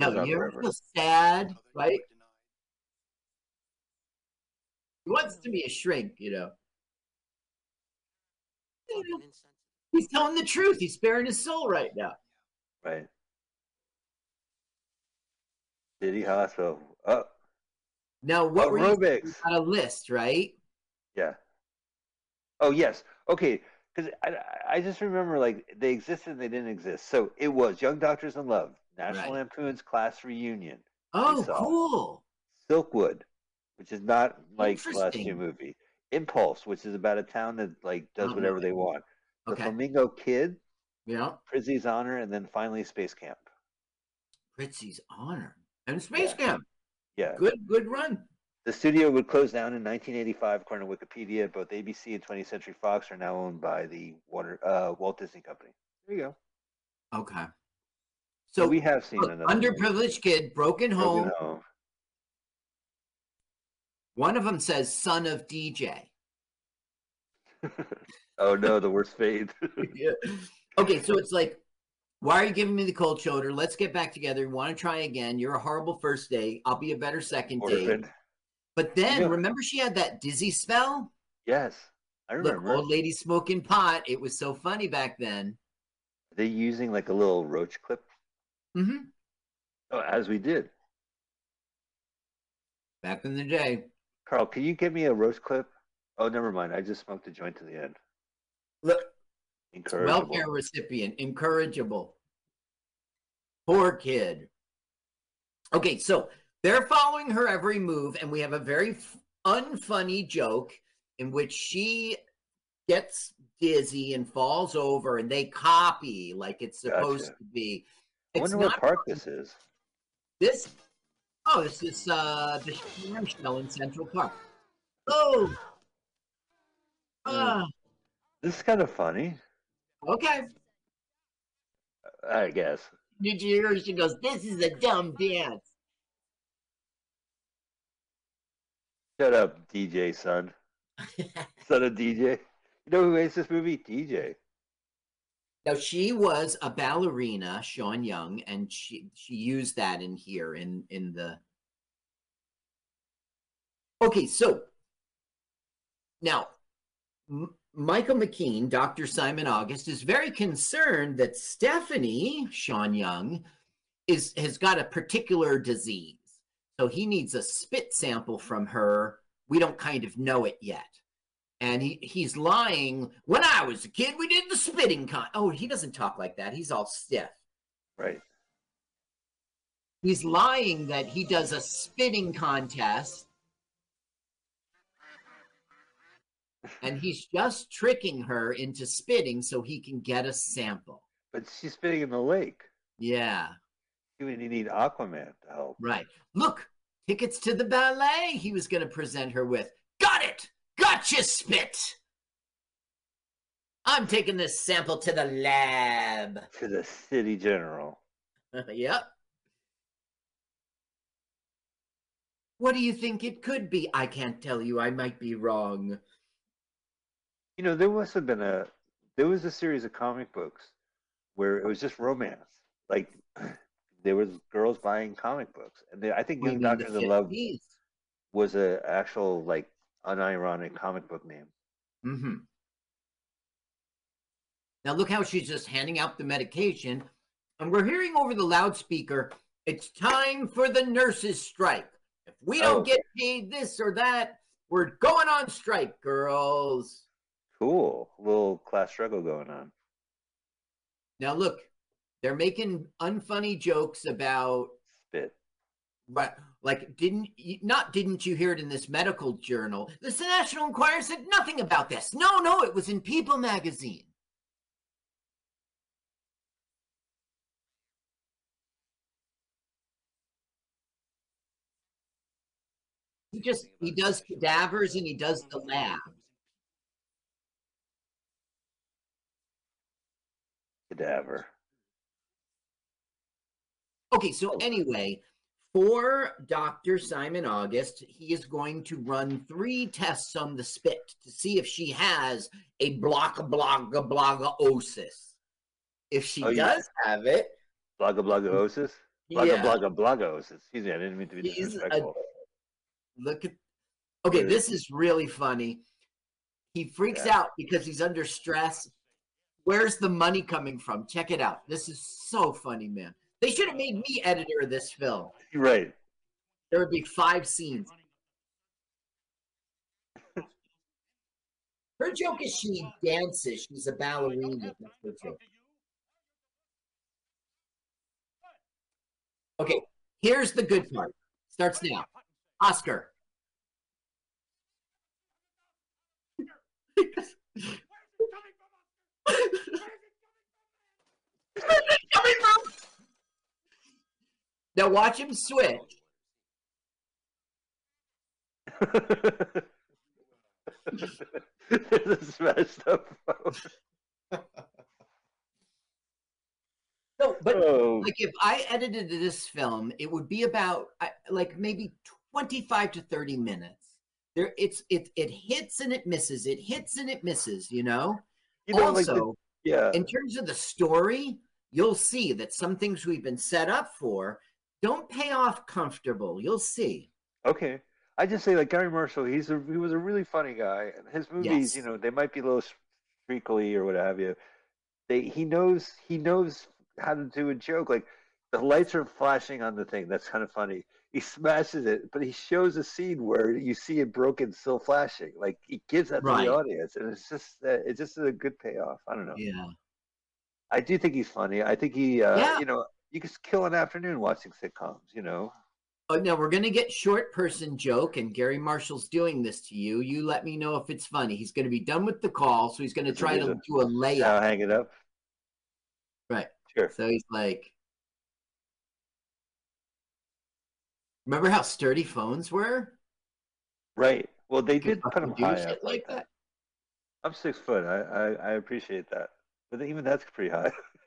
No, you're forever. feel sad, right? He wants to be a shrink, you know. He's telling the truth. He's sparing his soul right now. Right. City Hospital. Oh, Now, what oh were you aerobics. on a list, right? Yeah. Oh yes. Okay. Because I, I just remember like they existed and they didn't exist. So it was Young Doctors in Love, National Right. Lampoon's Class Reunion, Oh, cool. Silkwood, which is not like the last Interesting. two movie. Impulse, which is about a town that like does Oh, whatever no. they want. The Okay. Flamingo Kid, Yeah. Prizzi's Honor, and then finally Space Camp. Prizzi's honor and Space Yeah. Camp. Yeah. Good, good run. The studio would close down in 1985, according to Wikipedia. Both ABC and 20th Century Fox are now owned by the Water, uh, Walt Disney Company. There you go. Okay. So we have seen look, another underprivileged kid, broken home. Broken Home. One of them says son of DJ. oh no, the worst fate. Yeah. Okay, so it's like, why are you giving me the cold shoulder? Let's get back together. You want to try again? You're a horrible first day. I'll be a better second day. But then Yeah. remember she had that dizzy spell? Yes, I Look, remember. old lady smoking pot. It was so funny back then. Are they using like a little roach clip? Hmm Oh, as we did. Back in the day. Carl, can you give me a roach clip? Oh, never mind. I just smoked a joint to the end. Look, welfare recipient, incorrigible. Poor kid. Okay, so they're following her every move, and we have a very f- unfunny joke in which she gets dizzy and falls over, and they copy like it's supposed Gotcha. to be. I wonder what park this is. this. Oh, this is uh, the Sham Shell in Central Park. Oh. Ah, This is kind of funny, okay. I guess. Did you hear? She goes, "This is a dumb dance." Shut up, DJ son. Son of DJ. You know who hates this movie? DJ. Now she was a ballerina, Sean Young, and she she used that in here in in the. Okay, so now M- Michael McKean, Dr. Simon August, is very concerned that Stephanie Sean Young is has got a particular disease, so he needs a spit sample from her. We don't kind of know it yet and he he's lying. When I was a kid, we did the spitting con. Oh, he doesn't talk like that. He's all stiff. Right. He's lying that he does a spitting contest, and he's just tricking her into spitting so he can get a sample. But she's spitting in the lake. Yeah, You would need Aquaman to help. right. Look, tickets to the ballet. He was going to present her with. It. Gotcha, spit. I'm taking this sample to the lab. To the city general. yep. What do you think it could be? I can't tell you. I might be wrong. You know, there must have been a there was a series of comic books where it was just romance. Like there was girls buying comic books, and they, I think Young Doctors in Love was a actual like unironic comic book name. Mm-hmm. Now look how she's just handing out the medication, and we're hearing over the loudspeaker. It's time for the nurses' strike. If we don't Oh. get paid this or that, we're going on strike, girls. Cool, little class struggle going on. Now look, they're making unfunny jokes about Spit. But like, didn't you, not didn't you hear it in this medical journal? The National Enquirer said nothing about this. No, no, it was in People magazine. He just he does cadavers and he does the lab. Cadaver. Okay, so anyway, for Dr. Simon August, he is going to run three tests on the spit to see if she has a blocka blogga blogga osis. If she Oh, yeah. does have it, Blogga bloggaosis. Blaga Yeah. Blaga Blagos. Excuse me, I didn't mean to be He's a- disrespectful. Look at. Okay, this is really funny. He freaks Yeah. out because he's under stress. Where's the money coming from? Check it out. This is so funny, man. They should have made me editor of this film. Right. There would be five scenes. Her joke is she dances. She's a ballerina. Okay, here's the good part. Starts now. Oscar. Coming from- Now watch him switch. There's a smashed up. No, but Oh, like if I edited this film, it would be about like maybe 25 to 30 minutes. There it's it it hits and it misses. It hits and it misses, you know? you know, like also, the, yeah, in terms of the story, you'll see that some things we've been set up for don't pay off comfortable. You'll see. okay. I just say like Garry Marshall, he's a he was a really funny guy, and his movies, Yes. you know, they might be a little streakily or what have you. They he knows he knows how to do a joke. Like the lights are flashing on the thing. That's kind of funny. He smashes it, but he shows a scene where you see it broken, still flashing. Like he gives that to the audience, and it's just uh, it's just a good payoff. I don't know. Yeah. I do think he's funny. I think he, uh, Yeah. you know, you could kill an afternoon watching sitcoms. You know, Oh, no, we're gonna get short person joke, and Garry Marshall's doing this to you. You let me know if it's funny. He's gonna be done with the call, so he's gonna try to do a layup. I'll hang it up. Right. Sure. So he's like, remember how sturdy phones were? Right. Well, they You did put do high shit up like that. I'm six foot. I, I, I appreciate that, but even that's pretty high.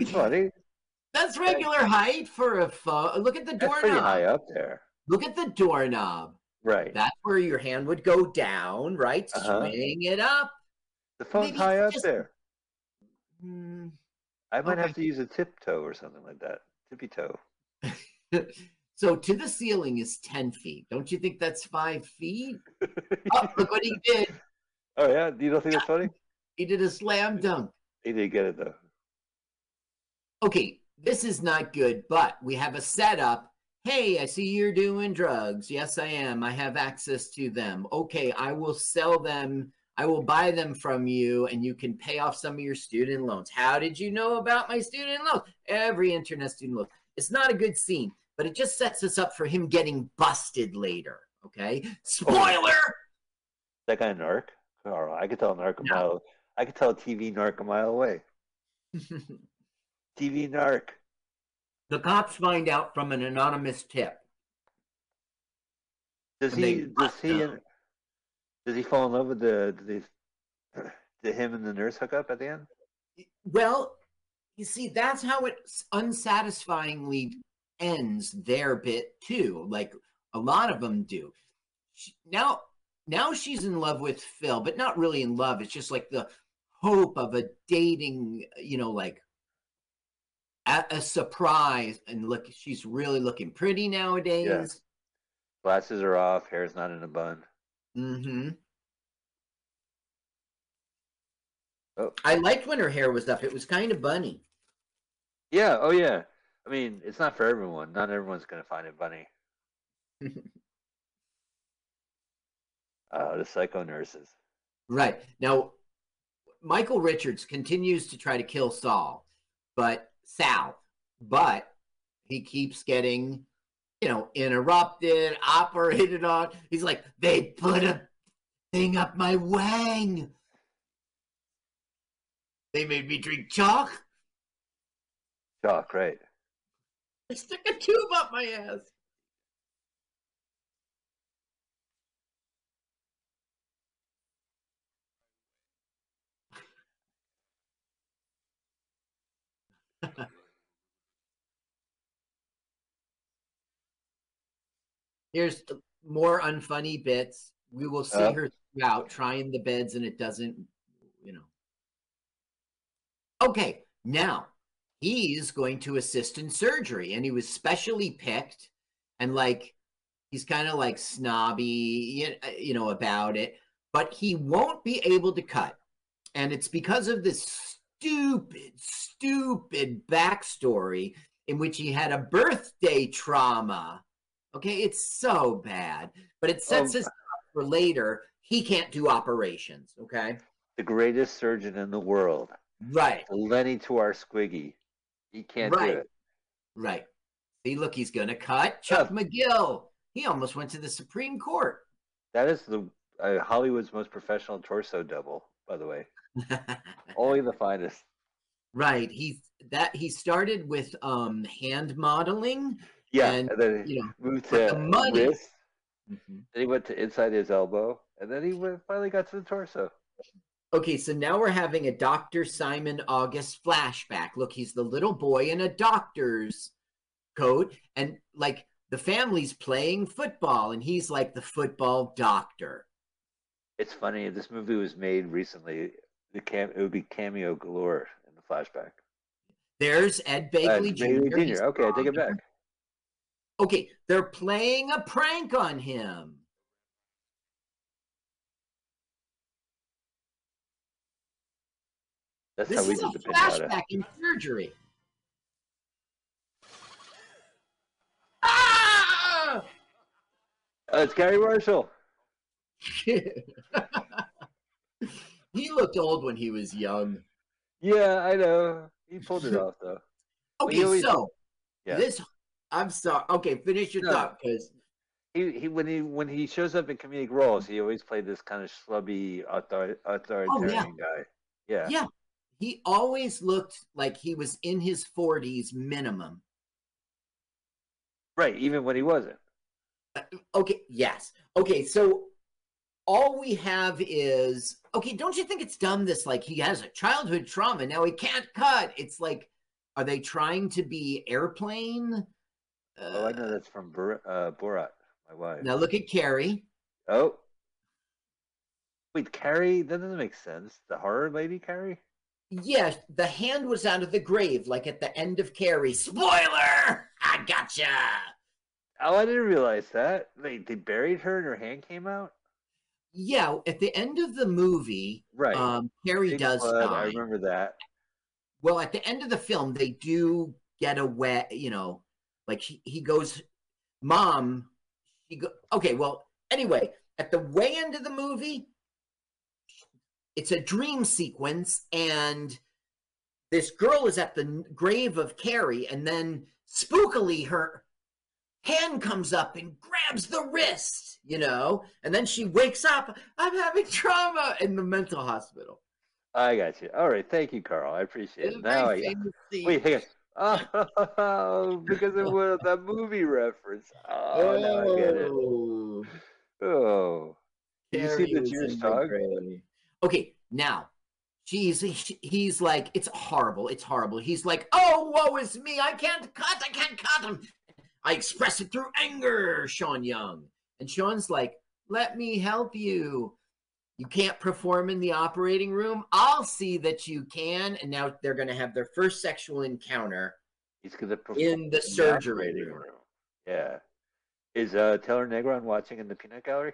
It's funny. That's regular height for a phone. Look at the That's pretty high doorknob. up there. Look at the doorknob. Right. That's where your hand would go down, right? Uh-huh. Swing it up. the phone's maybe high up just- there. Hmm. I might okay. have to use a tiptoe or something like that. Tippy toe. so to the ceiling is 10 feet. Don't you think that's five feet? Oh, look what he did. oh yeah. You don't think that's funny? He did a slam dunk. He did get it though. Okay, this is not good, but we have a setup. Hey, I see you're doing drugs. Yes, I am. I have access to them. Okay, I will sell them. I will buy them from you and you can pay off some of your student loans. How did you know about my student loans? Every internet student loan. It's not a good scene, but it just sets us up for him getting busted later. Okay, spoiler. Oh, that guy narc. Carl, I could tell a narc a No. mile. I could tell a TV narc a mile away. TV narc. the cops find out from an anonymous tip. Does And he? Does he? him. Does he fall in love with the? the? did him and the nurse hook up at the end? Well, you see, that's how it unsatisfyingly ends their bit too. Like a lot of them do. She, now, now she's in love with Phil, but not really in love. It's just like the hope of a dating, you know, like a, a surprise. And look, she's really looking pretty nowadays. Yeah. Glasses are off. Hair's not in a bun. Mm-hmm. Oh. I liked when her hair was up. It was kind of bunny. Yeah. Oh yeah. I mean, it's not for everyone. Not everyone's gonna find it bunny. Uh, the psycho nurses. Right. Now, Michael Richards continues to try to kill Saul, but Sal, but he keeps getting, you know, interrupted, operated on. He's like, they put a thing up my wang. They made me drink chalk. Chalk, right? They stuck a tube up my ass. Here's more unfunny bits. We will see Uh. her throughout trying the beds and it doesn't, you know. Okay, now he's going to assist in surgery and he was specially picked and like he's kind of like snobby you know about it but he won't be able to cut and it's because of this stupid stupid backstory in which he had a birthday trauma okay it's so bad but it sets Oh. us up for later he can't do operations okay The greatest surgeon in the world, right Lenny to our Squiggy. He can't Right. do it. Right. See, look, he's to cut Chuck McGill. He almost went to the Supreme Court. That is the uh, Hollywood's most professional torso double, by the way. Only the finest. right. He that he started with um hand modeling. Yeah, And, and, then he you know, moved to the money- wrist. Then he went to inside his elbow, and then he went, finally got to the torso. Okay, so now we're having a Dr. Simon August flashback. Look, he's the little boy in a doctor's coat, and like the family's playing football, and he's like the football doctor. It's funny. This movie was made recently, the cam it would be cameo galore in the flashback. There's Ed Uh, Begley Bailey Jr. He's Okay, I take it back. Okay, they're playing a prank on him. That's This how we is a did the pinata. flashback in surgery. Ah! Oh, it's Garry Marshall. he looked old when he was young. Yeah, I know. He pulled it off though. Okay, always- so Yeah. this I'm sorry. Okay, finish your No. thought because He, he when he when he shows up in comedic roles, he always played this kind of schlubby author, authoritarian oh, guy. Yeah. Oh, Yeah. he always looked like he was in his 40s minimum. Right, even when he wasn't. Uh, okay, yes. Okay, so all we have is okay, don't you think it's dumb this like he has a childhood trauma, now he can't cut. It's like are they trying to be airplane? Oh, I Uh, know that's from Bor- uh, Borat, my wife. now look at Carrie. Oh. Wait, Carrie? That doesn't make sense. The horror lady, Carrie? Yeah, the hand was out of the grave, like at the end of Carrie. Spoiler! I gotcha. Oh, I didn't realize that. They they buried her and her hand came out. Yeah, at the end of the movie, Right. um, Carrie Big does blood, die. I remember that. Well, at the end of the film, they do get away. You know, like he, he goes, "Mom," he go. Okay, well, anyway, at the way end of the movie, it's a dream sequence, and this girl is at the grave of Carrie, and then spookily her hand comes up and grabs the wrist. You know, and then she wakes up. I'm having trauma in the mental hospital. I got you. All right, thank you, Carl. I appreciate it. Now I wait. Hang on. Oh, because of what that movie reference. Oh, now I get it. Oh, Oh, you see the was Jewish dog? Okay, now, he- he's like, it's horrible, it's horrible. He's like, oh, woe is me, I can't cut, I can't cut him. I express it through anger, Sean Young. And Sean's like, let me help you. You can't perform in the operating room. I'll see that you can. And now they're going to have their first sexual encounter he's gonna perform in the surgery operating room. Yeah. Is uh, Taylor Negron watching in the peanut gallery?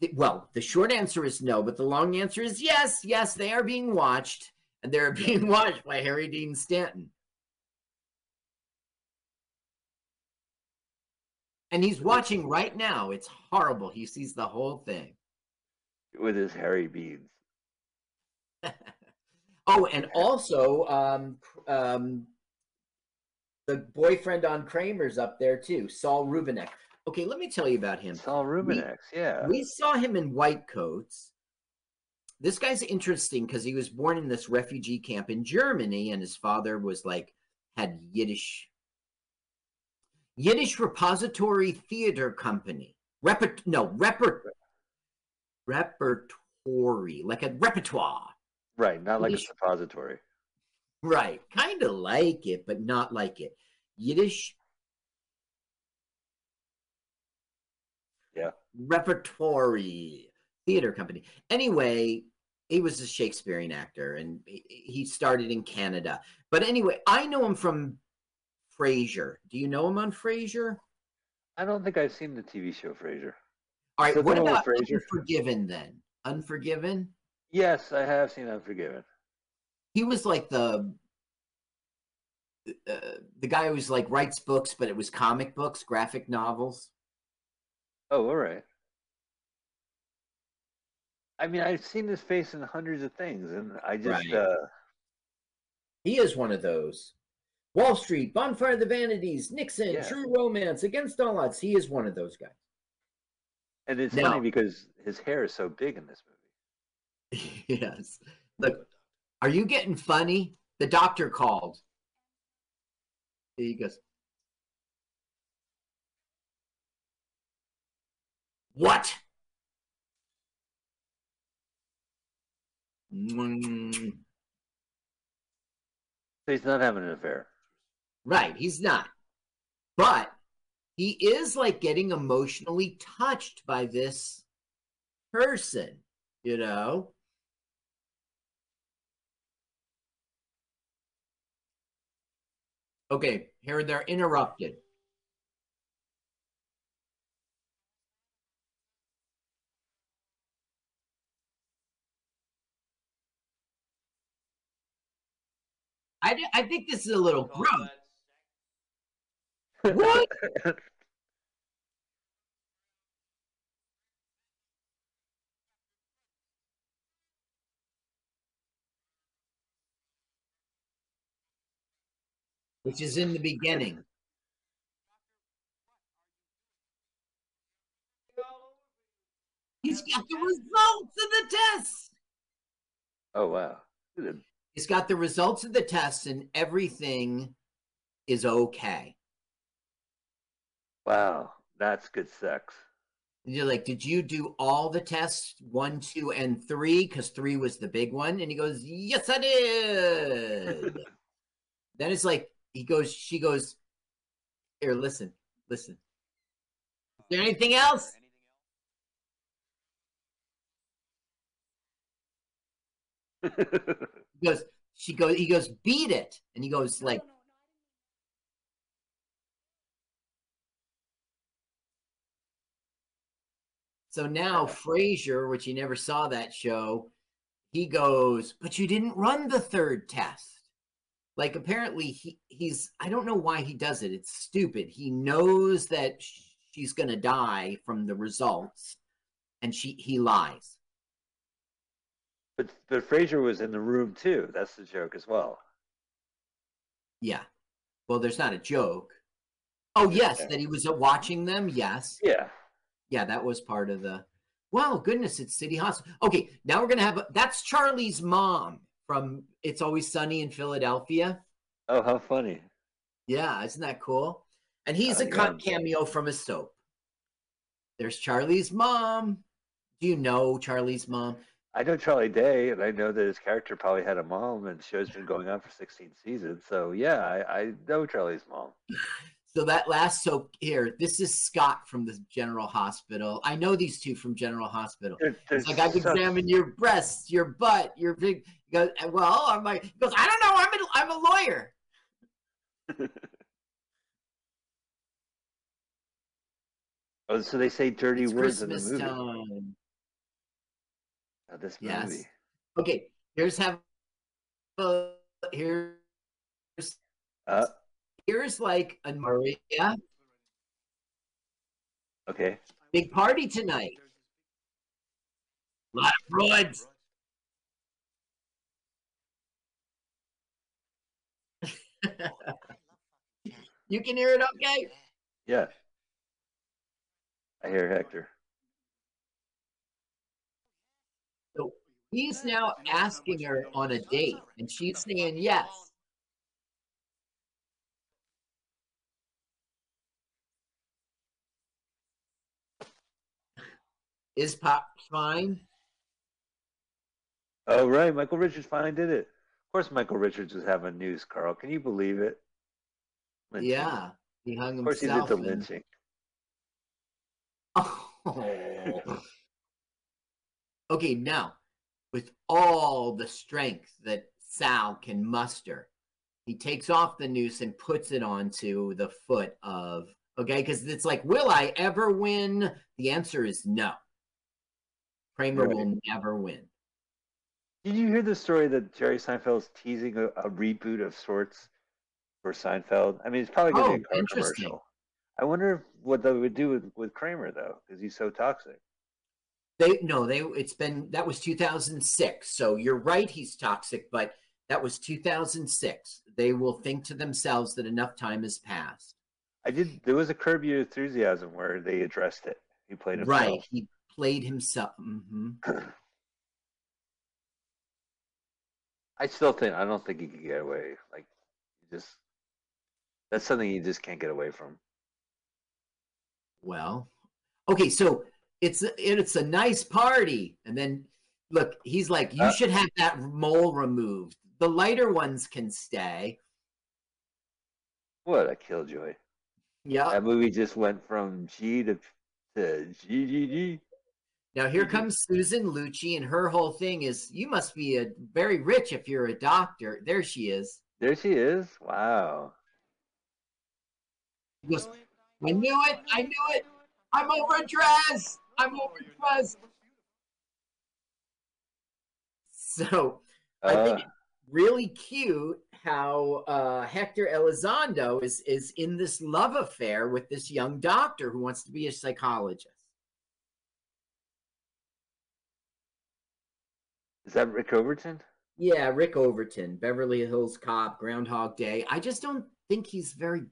The- Well, the short answer is no, but the long answer is yes. Yes, they are being watched, and they're being watched by Harry Dean Stanton. And he's watching right now. It's horrible. He sees the whole thing. with his hairy beads. Oh, and also, um, um, the boyfriend on Kramer's up there too, Saul Rubinek. Okay, let me tell you about him. Saul Rubinek, yeah. We saw him in white coats. This guy's interesting because he was born in this refugee camp in Germany, and his father was like had Yiddish Yiddish Repository Theater Company. Repert no reper repertory, like a repertoire. right, not like a repository. Right. Kind of like it, but not like it. Yiddish. Yeah. Repertory theater company. Anyway, he was a Shakespearean actor and he started in Canada. But anyway, I know him from Frasier. Do you know him on Frasier? I don't think I've seen the TV show Frasier. All right, what the one with about Frasier? Unforgiven then? Unforgiven? Yes, I have seen Unforgiven. He was like the uh, the guy who's like writes books, but it was comic books, graphic novels. Oh, all right. I mean, I've seen his face in hundreds of things, and I just Right. uh, He is one of those. Wall Street, Bonfire of the Vanities, Nixon, Yeah. True Romance, Against All Odds. He is one of those guys. and it's Now- funny because his hair is so big in this movie. yes. Look, are you getting funny? The doctor called. He goes, What? Mm, So he's not having an affair. Right, he's not. But he is like getting emotionally touched by this person, you know? Okay, here they're interrupted. I, I think this is a little gross. What? Which is in the beginning. He's got the results of the tests. oh wow. He's got the results of the tests, and everything is okay. Wow, that's good sex. You're like, did you do all the tests, one, two, and three? Because three was the big one. And he goes, yes, I did. then it's like, he goes, she goes, here, listen, listen. Is there anything else? He goes, she goes, he goes, beat it. And he goes, like, So now Frasier, which he never saw that show, he goes, "But you didn't run the third test." Like apparently he he's I don't know why he does it. It's stupid. He knows that she's going to die from the results and she he lies. but but Frasier was in the room too. That's the joke as well. Yeah. Well, there's not a joke. Oh, yes, Okay. that he was uh, watching them. Yes. Yeah. Yeah, that was part of the. Wow, goodness, it's City Hospital. Okay, now we're gonna have a, that's Charlie's mom from It's Always Sunny in Philadelphia. Oh, how funny. Yeah, isn't that cool? And he's Oh, a yeah. cameo from a soap. There's Charlie's mom. Do you know Charlie's mom? I know Charlie Day, and I know that his character probably had a mom, and the show's been going on for 16 seasons. So yeah, I, I know Charlie's mom. So that last soap here, this is Scott from the General Hospital. I know these two from General Hospital. It's like I've examined your breasts, your butt, your big. Goes, well, I'm like, he goes, I don't know. I'm a, I'm a lawyer. Oh, so they say dirty It's words Christmas in the movie. time. Oh, this Yes. movie. Okay, here's have. Uh, here's Uh, here's like a Maria. okay. Big party tonight. A lot of frauds. you can hear it okay? Yeah. I hear Hector. So he's now asking her on a date, and she's saying yes. Is Pop fine? Oh, right. Michael Richards finally did it. Of course, Michael Richards was having news, Carl. Can you believe it? Lynching. Yeah, he hung himself. Of course, he did the and- lynching. Oh. Okay, now with all the strength that Sal can muster, he takes off the noose and puts it onto the foot of okay because it's like will i ever win the answer is no kramer Right. will never win Did you hear the story that Jerry Seinfeld is teasing a, a reboot of sorts for Seinfeld? I mean, it's probably going to Oh, be a car commercial. I wonder what they would do with, with Kramer though, because he's so toxic. they no they it's been that was 2006 so you're right he's toxic but that was 2006 they will think to themselves that enough time has passed I did. There was a Curb Your Enthusiasm where they addressed it. He played himself. right he played himself hmm I still think I don't think he could get away. Like, just that's something you just can't get away from. Well, okay, so it's a, it's a nice party, and then look, he's like, you Uh, should have that mole removed. The lighter ones can stay. What a killjoy! Yeah. That movie just went from G to to G G G. Now here Mhm. comes Susan Lucci, and her whole thing is, you must be a very rich if you're a doctor. There she is. There she is. Wow. Goes, I knew it. I knew it. I'm overdressed. I'm overdressed. So I Uh, think it's really cute how uh, Hector Elizondo is is in this love affair with this young doctor who wants to be a psychologist. Is that Rick Overton? Yeah, Rick Overton, Beverly Hills Cop, Groundhog Day. I just don't think he's very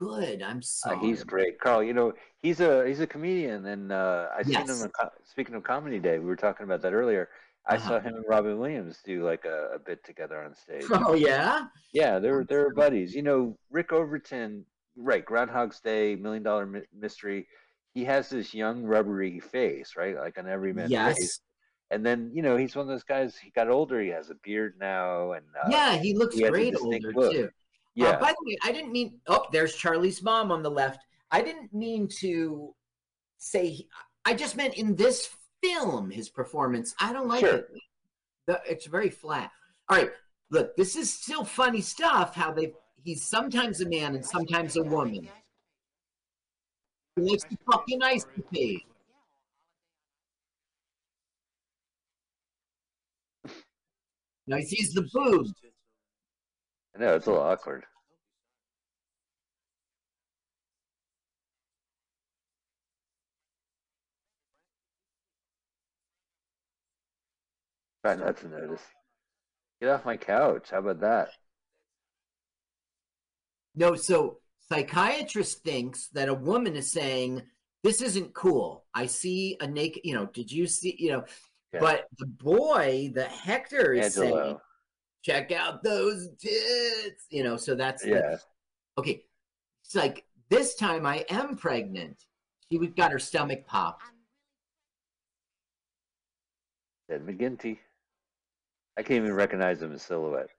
good. I'm Uh, sorry. he's great, Carl. You know he's a he's a comedian, and uh, I seen him. On, speaking of comedy day, we were talking about that earlier. I Uh-huh. saw him and Robin Williams do like a, a bit together on stage. Oh yeah. Yeah, they're they're sure. buddies. You know, Rick Overton, right? Groundhog's Day, Million Dollar Mystery. He has this young rubbery face, right? Like an everyman Yes. face. And then you know he's one of those guys. He got older. He has a beard now, and uh, yeah, he looks he great older look. too. yeah. Uh, by the way, I didn't mean. Oh, there's Charlie's mom on the left. I didn't mean to say. he- I just meant in this film, his performance. I don't like Sure. it. The, it's very flat. All right, look, this is still funny stuff. How they he's sometimes a man and sometimes a woman. He likes to fucking ice cream. Now he sees the boobs. I know it's a little awkward. Try not to notice. Get off my couch. How about that? No, so psychiatrist thinks that a woman is saying this isn't cool. I see a naked, you know, did you see, you know, Yeah. but the boy, the Hector is saying, check out those tits, you know, so that's the- Yeah. okay. It's like this time I am pregnant. She would got her stomach popped. Ted McGinley. I can't even recognize him in silhouette.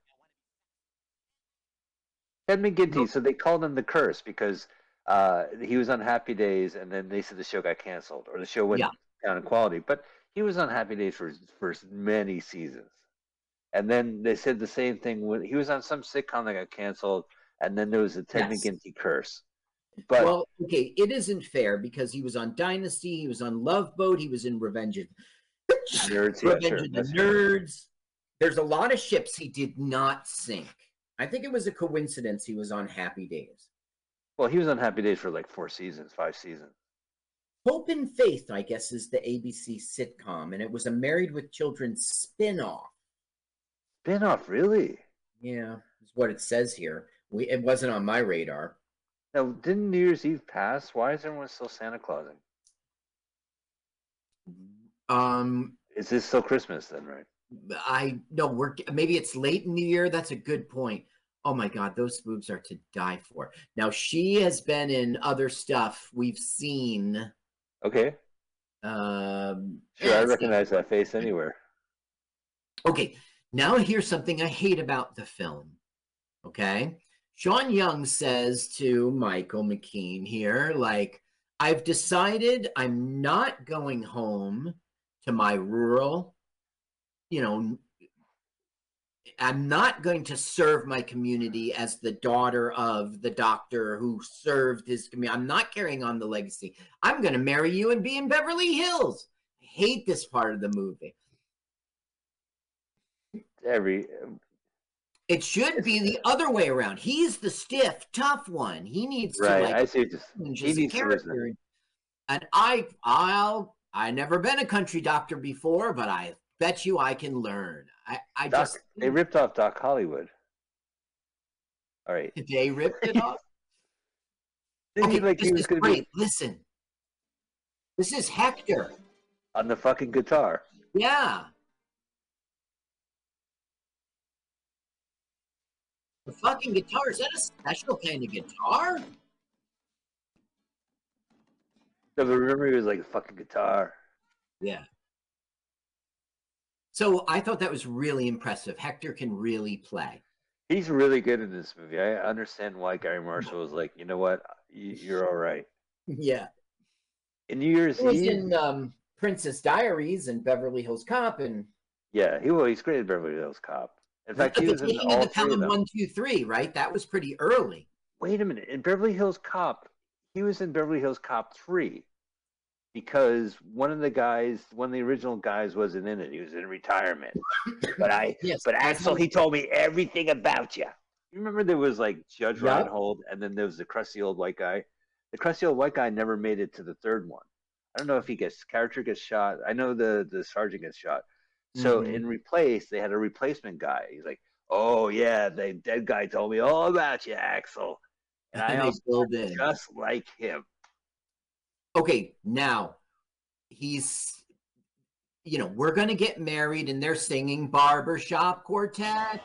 Ted McGinley. So they called him the curse because uh, he was on Happy Days, and then they said the show got canceled or the show went Yeah. down in quality. But he was on Happy Days for for many seasons, and then they said the same thing when he was on some sitcom that got canceled, and then there was a Ted Yes. McGinley curse. But well, okay, it isn't fair because he was on Dynasty, he was on Love Boat, he was in Revenge of nerds, yeah, Revenge sure, of the that's. Nerds. There's a lot of ships he did not sink. I think it was a coincidence he was on Happy Days. Well, he was on Happy Days for like four seasons, five seasons. Hope and Faith, I guess, is the ABC sitcom, and it was a Married with Children spin-off. Spin off, really? Yeah, is what it says here. We it wasn't on my radar. Now, didn't New Year's Eve pass? Why is everyone still Santa Clausing? Um, Is this still Christmas then, right? I no, we're maybe it's late in the year. That's a good point. Oh my God, those boobs are to die for. Now she has been in other stuff we've seen. Okay, Um, sure. I recognize that face anywhere. Okay, now here's something I hate about the film. Okay, Sean Young says to Michael McKean here, like, I've decided I'm not going home to my rural, you know, I'm not going to serve my community as the daughter of the doctor who served his community. I'm not carrying on the legacy. I'm going to marry you and be in Beverly Hills. I hate this part of the movie. Every it should be the other way around. He's the stiff, tough one. He needs right. to like I see. Just, he needs character. And I, I'll, I never been a country doctor before, but I bet you I can learn. I, I Doc, just they ripped off Doc Hollywood. All right, they ripped it off. Didn't okay, like this is great. be Listen, this is Hector. on the fucking guitar? Yeah. The fucking guitar, is that a special kind of guitar? No, but remember he was like a fucking guitar. Yeah. So I thought that was really impressive. Hector can really play. He's really good in this movie. I understand why Garry Marshall was like, you know what, you, you're all right. Yeah. In New Year's He was Eve, in um, Princess Diaries and Beverly Hills Cop and yeah, he well, he's great in Beverly Hills Cop. In fact, he was in all of the three of them. one, two, three, right? That was pretty early. Wait a minute, in Beverly Hills Cop, he was in Beverly Hills Cop three because one of the guys, one of the original guys, wasn't in it. He was in retirement. But I, Yes. but Axel, he told me everything about you. You remember there was like Judge Yeah. Reinhold, and then there was the crusty old white guy. The crusty old white guy never made it to the third one. I don't know if he gets character gets shot. I know the the sergeant gets shot. So Mhm. in replace, they had a replacement guy. He's like, "Oh yeah, the dead guy told me all about you, Axel." And I And they also just like him. Okay, now he's, you know, we're going to get married and they're singing barbershop quartet.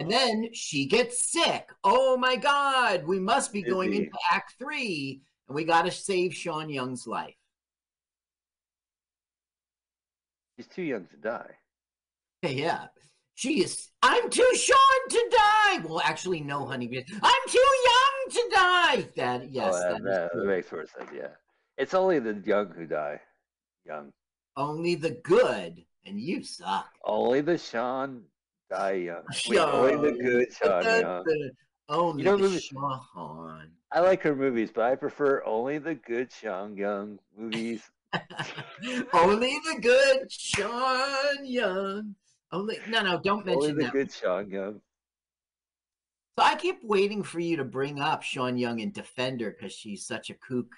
And then she gets sick. Oh my God, we must be going Busy. into act three and we got to save Sean Young's life. He's too young to die. Yeah. She is, I'm too Sean to die. Well, actually, no, honey. I'm too young to die. That, yes, oh, that that, that, makes more sense. Yeah, it's only the young who die. Young. only the good, and you suck. Only the Sean die young. Wait, only the good Sean Young. Only You know, the Sean. I like her movies, but I prefer only the good Sean Young movies. only the good Sean Young. Only no, no, don't only mention the that. good Sean Young. So I keep waiting for you to bring up Sean Young and Defender because she's such a kook,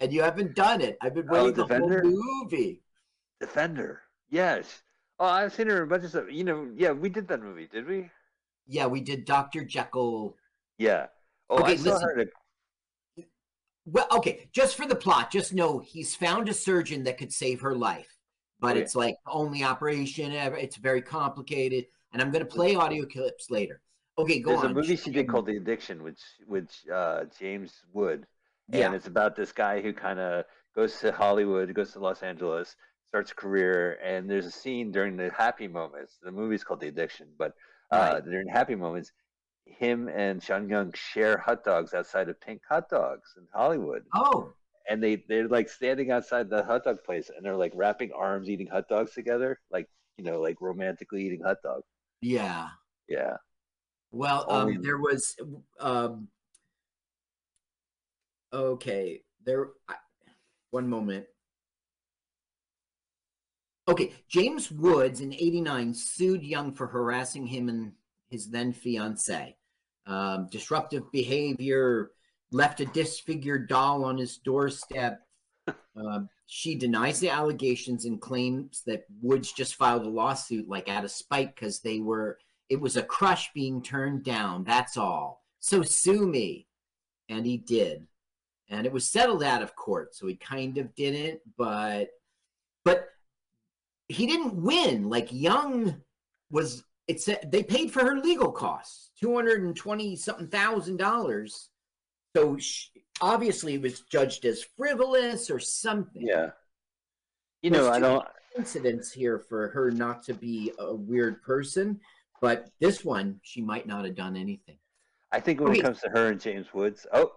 and you haven't done it. I've been Oh, waiting the whole movie. Defender. Yes. Oh, I've seen her in a bunch of stuff. You know, yeah, we did that movie, did we? Yeah, we did Doctor Jekyll. Yeah. Oh, Okay, I saw listen. her. A, Well, okay, just for the plot, just know he's found a surgeon that could save her life, but yeah. it's like only operation ever. It's very complicated, and I'm going to play audio clips later. Okay, go there's on. a movie she did called The Addiction, which which uh, James Wood, yeah. and it's about this guy who kind of goes to Hollywood, goes to Los Angeles, starts a career, and there's a scene during the happy moments. The movie's called The Addiction, but uh, Right. during happy moments, him and Sean Young share hot dogs outside of Pink Hot Dogs in Hollywood, Oh, and they they're like standing outside the hot dog place, and they're like wrapping arms, eating hot dogs together, like you know, like romantically eating hot dogs. yeah. Yeah. Well, Only- um, there was, um, okay, there. I- One moment. Okay, James Woods in '89 sued Young for harassing him and his then fiance. Um, disruptive behavior, left a disfigured doll on his doorstep. Um, she denies the allegations and claims that Woods just filed a lawsuit like out of spite because they were it was a crush being turned down. That's all. So sue me. And he did. And it was settled out of court. So he kind of didn't, but but he didn't win. Like Young was it said they paid for her legal costs, 220 something thousand dollars. So she, obviously it was judged as frivolous or something. Yeah. You There's know, I don't. Incidents here for her not to be a weird person, but this one she might not have done anything. I think when it comes to her and James Woods, oh,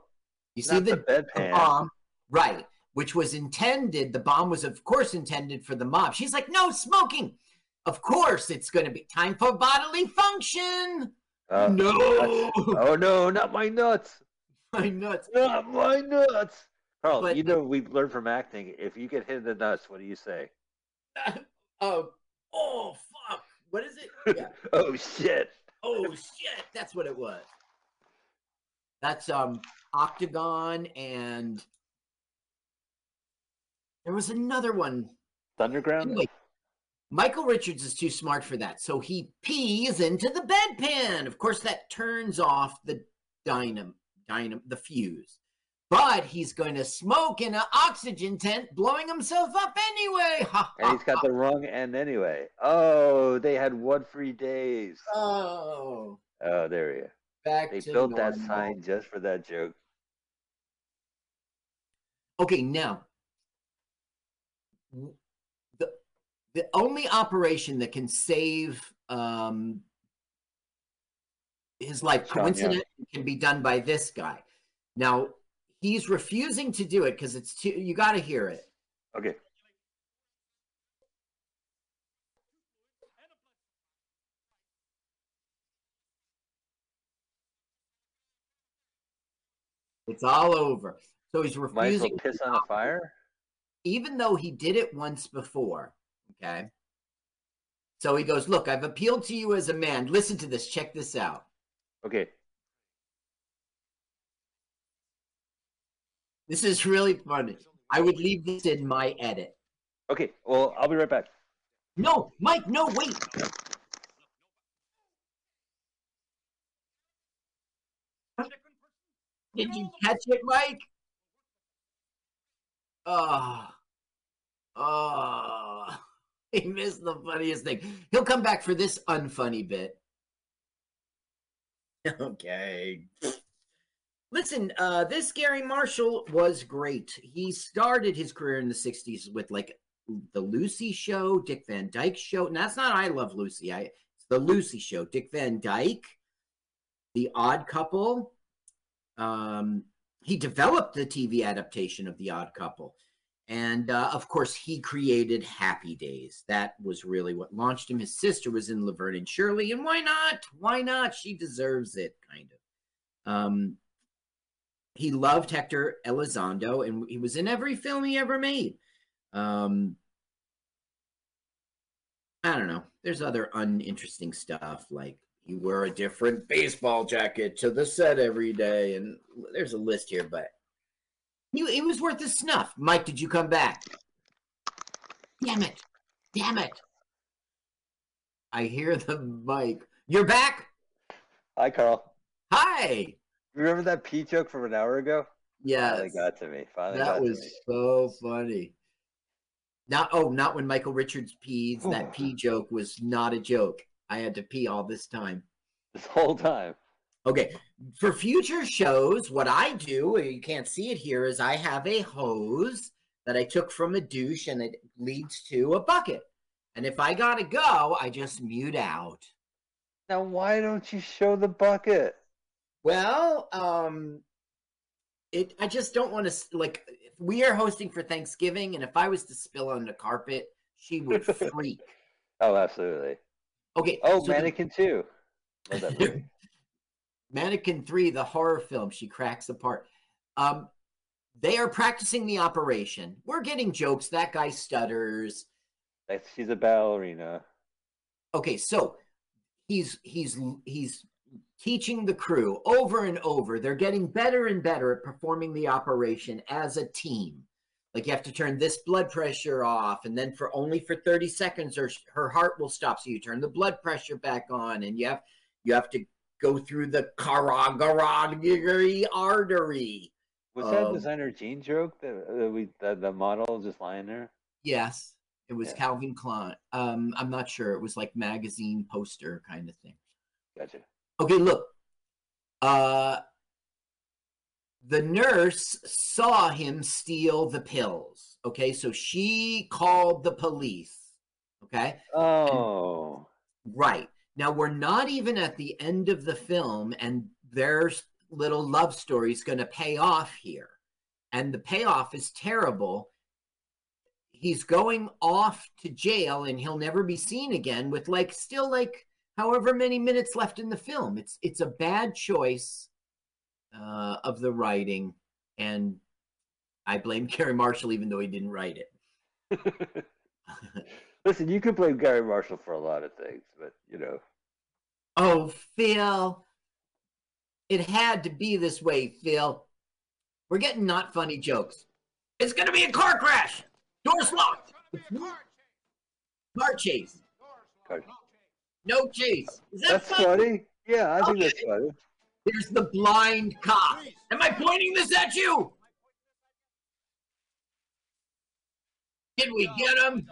You see the the bedpan. bomb, right? Which was intended. The bomb was, of course, intended for the mob. She's like, "No smoking." Of course, it's going to be time for bodily function. Uh, no, oh no, not my nuts. my nuts. Not my nuts. Carl, But- you know we've learned from acting. If you get hit in the nuts, what do you say? Oh, oh, fuck. What is it? Yeah. oh shit. Oh shit, that's what it was. That's um Octagon and there was another one. Thunderground? Anyway, Michael Richards is too smart for that, so he pees into the bedpan. Of course, that turns off the dynam dynam the fuse. But he's going to smoke in an oxygen tent, blowing himself up anyway. And he's got the wrong end anyway. Oh, they had one free days. Oh, Oh, there you back They to built that sign just for that joke. Okay, now the the only operation that can save um his life coincident can be done by this guy. Now he's refusing to do it because it's too you got to hear it. Okay. It's all over. So he's Might refusing, piss on a fire. even though he did it once before. Okay. So he goes, Look, I've appealed to you as a man. Listen to this. Check this out. Okay. This is really funny. I would leave this in my edit. Okay. Well, I'll be right back. No, Mike, no, wait. Did you catch it, Mike? Oh, oh, he missed the funniest thing. He'll come back for this unfunny bit. Okay. Listen, uh, this Garry Marshall was great. He started his career in the 60s with like the Lucy Show, Dick Van Dyke Show. And that's not I Love Lucy. I it's the Lucy Show. Dick Van Dyke, The Odd Couple. Um, he developed the TV adaptation of The Odd Couple. And uh, of course, he created Happy Days. That was really what launched him. His sister was in Laverne and Shirley, and why not? Why not? She deserves it, kind of. Um, he loved Hector Elizondo, and he was in every film he ever made. Um, I don't know. There's other uninteresting stuff like he wore a different baseball jacket to the set every day, and there's a list here, but he, it was worth the snuff. Mike, did you come back? Damn it! Damn it! I hear the mic. You're back. Hi, Carl. Hi. Remember that pee joke from an hour ago? Yeah, Finally got to me. Finally that got was to me. so funny. Not oh, not when Michael Richards pees. That pee joke was not a joke. I had to pee all this time. This whole time. Okay, for future shows, what I do, you can't see it here, is I have a hose that I took from a douche and it leads to a bucket. And if I gotta go, I just mute out. Now, why don't you show the bucket? Well, um, it. I just don't want to like. If we are hosting for Thanksgiving, and if I was to spill on the carpet, she would freak. Oh, absolutely. Okay. Oh, so the- Mannequin 2. Love that movie. Mannequin 3, the horror film, she cracks apart. Um, they are practicing the operation. We're getting jokes. That guy stutters. That's, she's a ballerina. Okay, so he's he's he's teaching the crew over and over. They're getting better and better at performing the operation as a team. Like you have to turn this blood pressure off, and then for only for 30 seconds, or her heart will stop. So you turn the blood pressure back on, and you have you have to go through the carotid artery. Was that Um, designer Jean joke that, that we that the model just lying there? Yes, it was Yeah. Calvin Klein. Um, I'm not sure. It was like magazine poster kind of thing. Gotcha. Okay, look. Uh the nurse saw him steal the pills. Okay, so she called the police. Okay? Oh, Right. Now we're not even at the end of the film and their little love story is going to pay off here. And the payoff is terrible. he's going off to jail and he'll never be seen again with like still like however many minutes left in the film. It's it's a bad choice uh, of the writing, and I blame Garry Marshall even though he didn't write it. Listen, you could blame Garry Marshall for a lot of things, but you know. Oh, Phil. It had to be this way, Phil. We're getting not funny jokes. It's going to be a car crash. Doors locked. Car chase. Car- No chase. Is that That's funny? funny. Yeah, I think Okay. that's funny. There's the blind cop. Am I pointing this at you? Did we get him?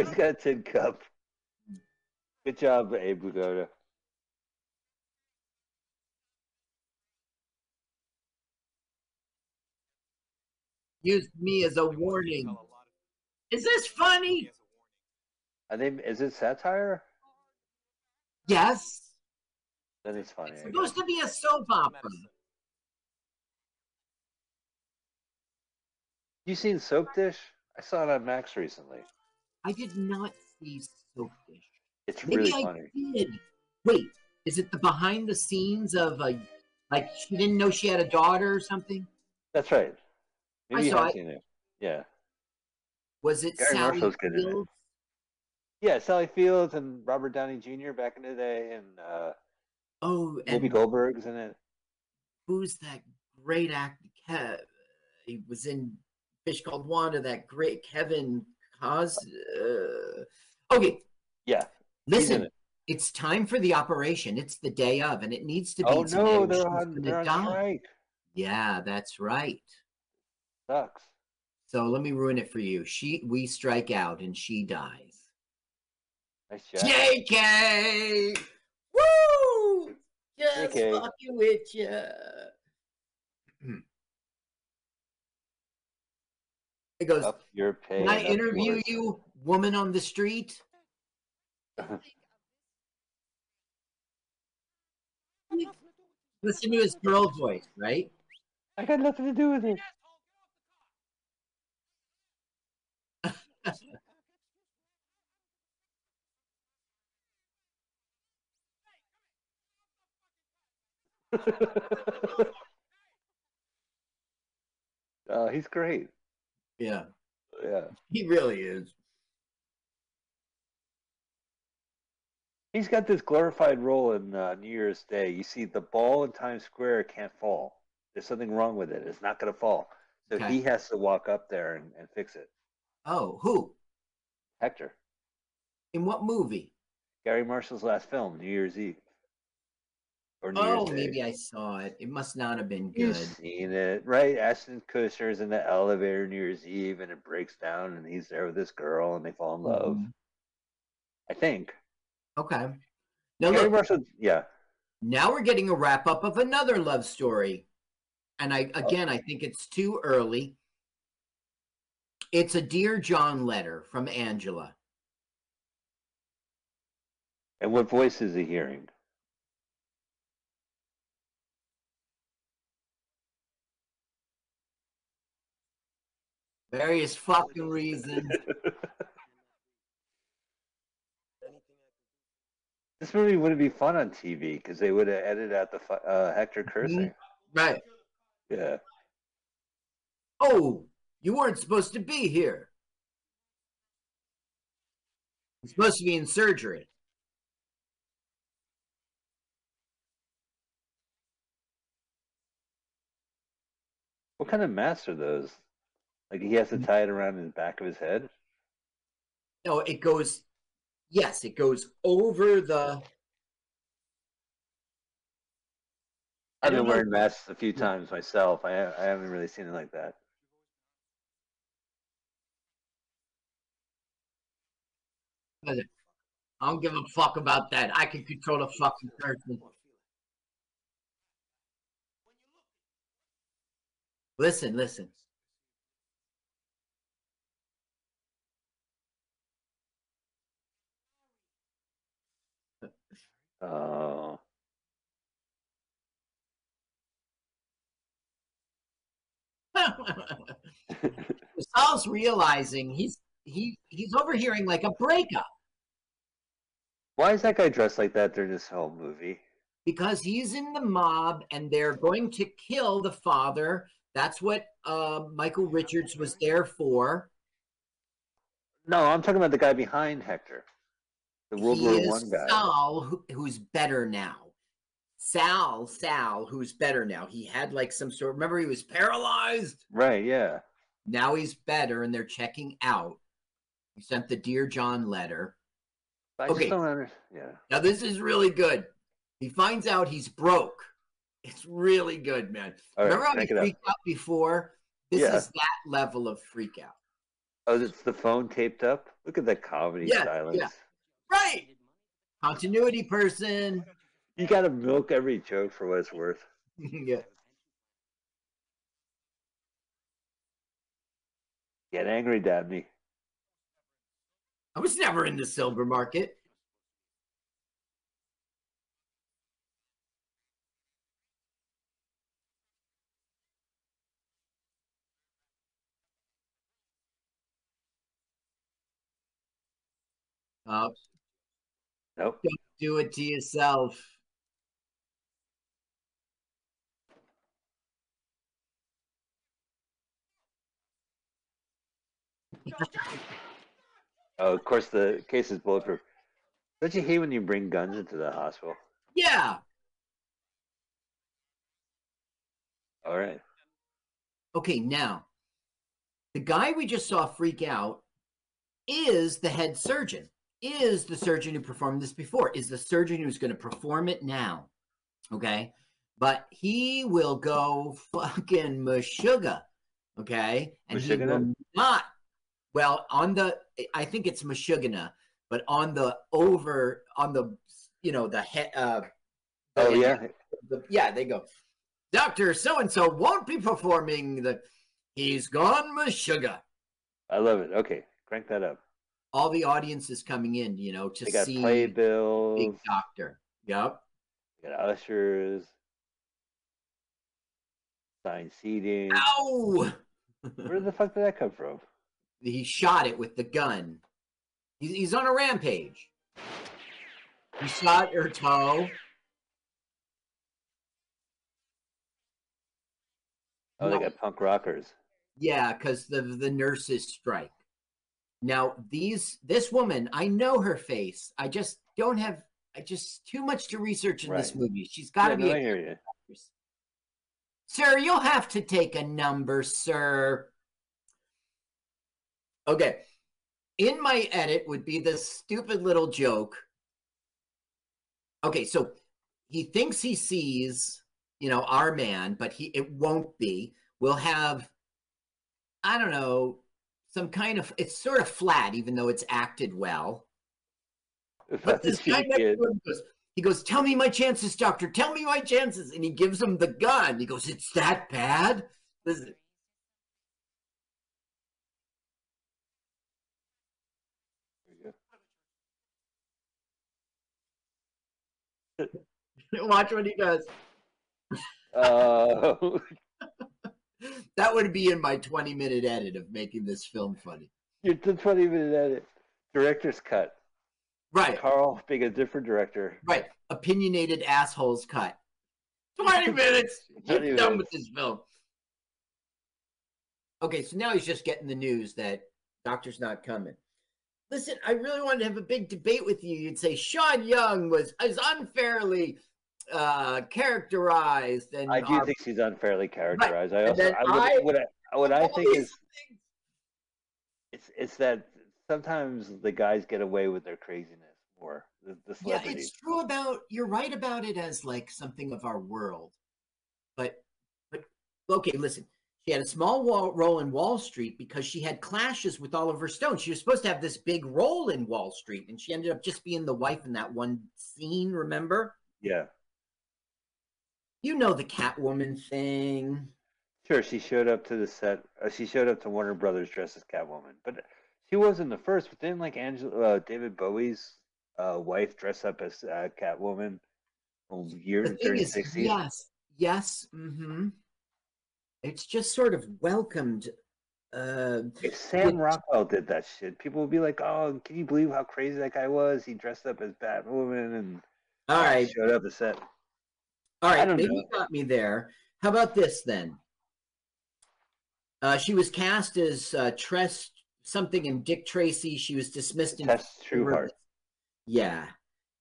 He's got a tin cup. Good job, Abe Vigoda. Used me as a warning. Is this funny? I think is it satire? Yes. Then it's funny. It's supposed to be a soap opera. You seen Soap Dish? I saw it on Max recently. I did not see Soap Dish. It's Maybe really I funny. did. Wait, is it the behind the scenes of a like she didn't know she had a daughter or something? That's right. I Maybe you saw have it. seen it. Yeah. Was it Garry Sally Marshall's good it. Yeah, Sally Fields and Robert Downey Jr. back in the day, and uh, Oh, and Goldberg's in it. who's that great actor? Kev, he was in Fish Called Wanda. That great Kevin Cos. Uh, okay, Yeah. listen. It's time for the operation. It's the day of, and it needs to be Oh no, they're on, they're on strike. Yeah, that's right. Sucks. So let me ruin it for you. She, we strike out, and she dies. Nice. JK, woo! Just JK. fucking with you. It goes. Up your pay. Can I interview yours. you, woman on the street? Listen to his girl voice, right? I got nothing to do with it. uh, he's great. Yeah, Yeah. he really is. He's got this glorified role in uh, New Year's Day. You see, the ball in Times Square can't fall. There's something wrong with it. It's not going to fall. So Okay. he has to walk up there and, and fix it. Oh, who? Hector. In what movie? Garry Marshall's last film, New Year's Eve. Or New Oh, Year's Day. maybe I saw it. It must not have been You've good. seen it, right? Ashton Kutcher's in the elevator New Year's Eve and it breaks down and he's there with this girl and they fall in love. Mhm. I think. Okay. Now Garry look, Marshall, yeah. now we're getting a wrap up of another love story. And I again I think it's too early. It's a Dear John letter from Angela. And what voice is he hearing? Various fucking reasons. This movie wouldn't be fun on TV because they would have edited out the uh, Hector cursing. right. Yeah. Oh, you weren't supposed to be here. You're supposed to be in surgery. What kind of masks are those? Like he has to tie it around in the back of his head? No, it goes. Yes, it goes over the. I've been wearing masks a few times myself. I, I haven't really seen it like that. I don't give a fuck about that. I can control the fucking person. Listen, listen. Oh. Saul's realizing he's he he's overhearing like a breakup Why is that guy dressed like that during this whole movie? because he's in the mob and they're going to kill the father. That's what uh, Michael Richards was there for. No, I'm talking about the guy behind Hector, the World he War One guy. Sal, who, who's better now. Sal, Sal, who's better now. He had like some sort. Remember, he was paralyzed. Right? Yeah. Now he's better, and they're checking out. He sent the Dear John letter. I Okay. Yeah. Now this is really good. He finds out he's broke. It's really good, man. All right, Remember how it up. freaked out before? This Yeah. is that level of freak out. Oh, it's the phone taped up. Look at that comedy Yeah, silence. yeah. Right. Continuity person. You got to milk every joke for what it's worth. yeah. Get angry, Dabney. I was never in the silver market. Oh, Nope. do it to yourself. Oh, of course, the case is bulletproof. Don't you hate when you bring guns into the hospital? Yeah. All right. Okay, now the guy we just saw freak out is the head surgeon, is the surgeon who performed this before, is the surgeon who's going to perform it now. Okay. But he will go fucking mashuga. Okay. And he will not, well, on the, I think it's mashugana, but on the over, on the, you know, the head, uh, Oh yeah. the, yeah, they go. Doctor so and so won't be performing the. He's gone sugar. I love it. Okay, crank that up. All the audience is coming in, you know, to They got see playbills. Big Doctor. Yep. They got ushers. Signed seating. Ow! Where the fuck did that come from? he shot it with the gun. He's, he's on a rampage. He shot her toe. Oh, they got punk rockers. Yeah, because the the nurses strike. Now these this woman, I know her face. I just don't have. I just too much to research in this movie. She's got to yeah, be no, a hear you. Sir, you'll have to take a number, sir. Okay. In my edit would be this stupid little joke. Okay, so he thinks he sees, you know, our man, but he it won't be. We'll have I don't know, some kind of it's sort of flat even though it's acted well. If But this guy next to him goes, he goes, Tell me my chances, doctor. Tell me my chances. And he gives him the gun. He goes, It's that bad? Listen. Watch what he does. Oh, That would be in my 20 minute edit of making this film funny. you're the 20 minute edit. Director's cut. Right, Carl being a different director. right. Opinionated assholes cut. 20 minutes. 20 You're done with this film. Okay, so now he's just getting the news that doctor's not coming. Listen, I really wanted to have a big debate with you. You'd say Sean Young was is unfairly uh, characterized, and I do our- think she's unfairly characterized. I also, I, what, I- what I, what I think is, it's, it's that sometimes the guys get away with their craziness more. The, the yeah, it's true about you're right about it as like something of our world, but but okay, listen. She had a small wall, role in Wall Street because she had clashes with Oliver Stone. She was supposed to have this big role in Wall Street, and she ended up just being the wife in that one scene. Remember? yeah, You know the Catwoman thing. sure. She showed up to the set. Uh, she showed up to Warner Brothers dressed as Catwoman, but she wasn't the first. But didn't like Angela, uh, David Bowie's uh, wife dress up as uh, Catwoman oh, The years during the is, sixties? yes, yes. hmm It's just sort of welcomed uh, If Sam. Rockwell did that shit, people would be like, "Oh, can you believe how crazy that guy was? He dressed up as Batwoman and all right, showed up the set." All right. Maybe know. you got me there. How about this then? Uh, she was cast as uh, Tress something in Dick Tracy. She was dismissed in Tess Trueheart. Yeah.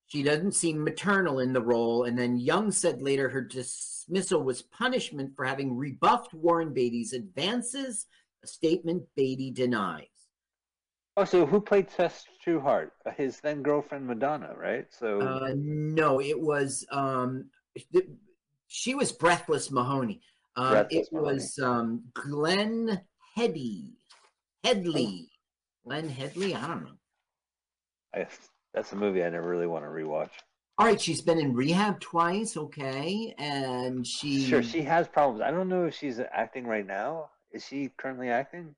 She doesn't seem maternal in the role. And then Young said later her dismissal was punishment for having rebuffed Warren Beatty's advances, a statement Beatty denies. Oh, so who played Tess Trueheart? His then girlfriend Madonna, right? So Uh, no, it was um, th- she was Breathless Mahoney. Um, Breathless it was um, Glenn Heady, Headley, Glenn Headley. I don't know. I, that's a movie I never really want to rewatch. All right, she's been in rehab twice. Okay, and she Sure, she has problems. I don't know if she's acting right now. Is she currently acting?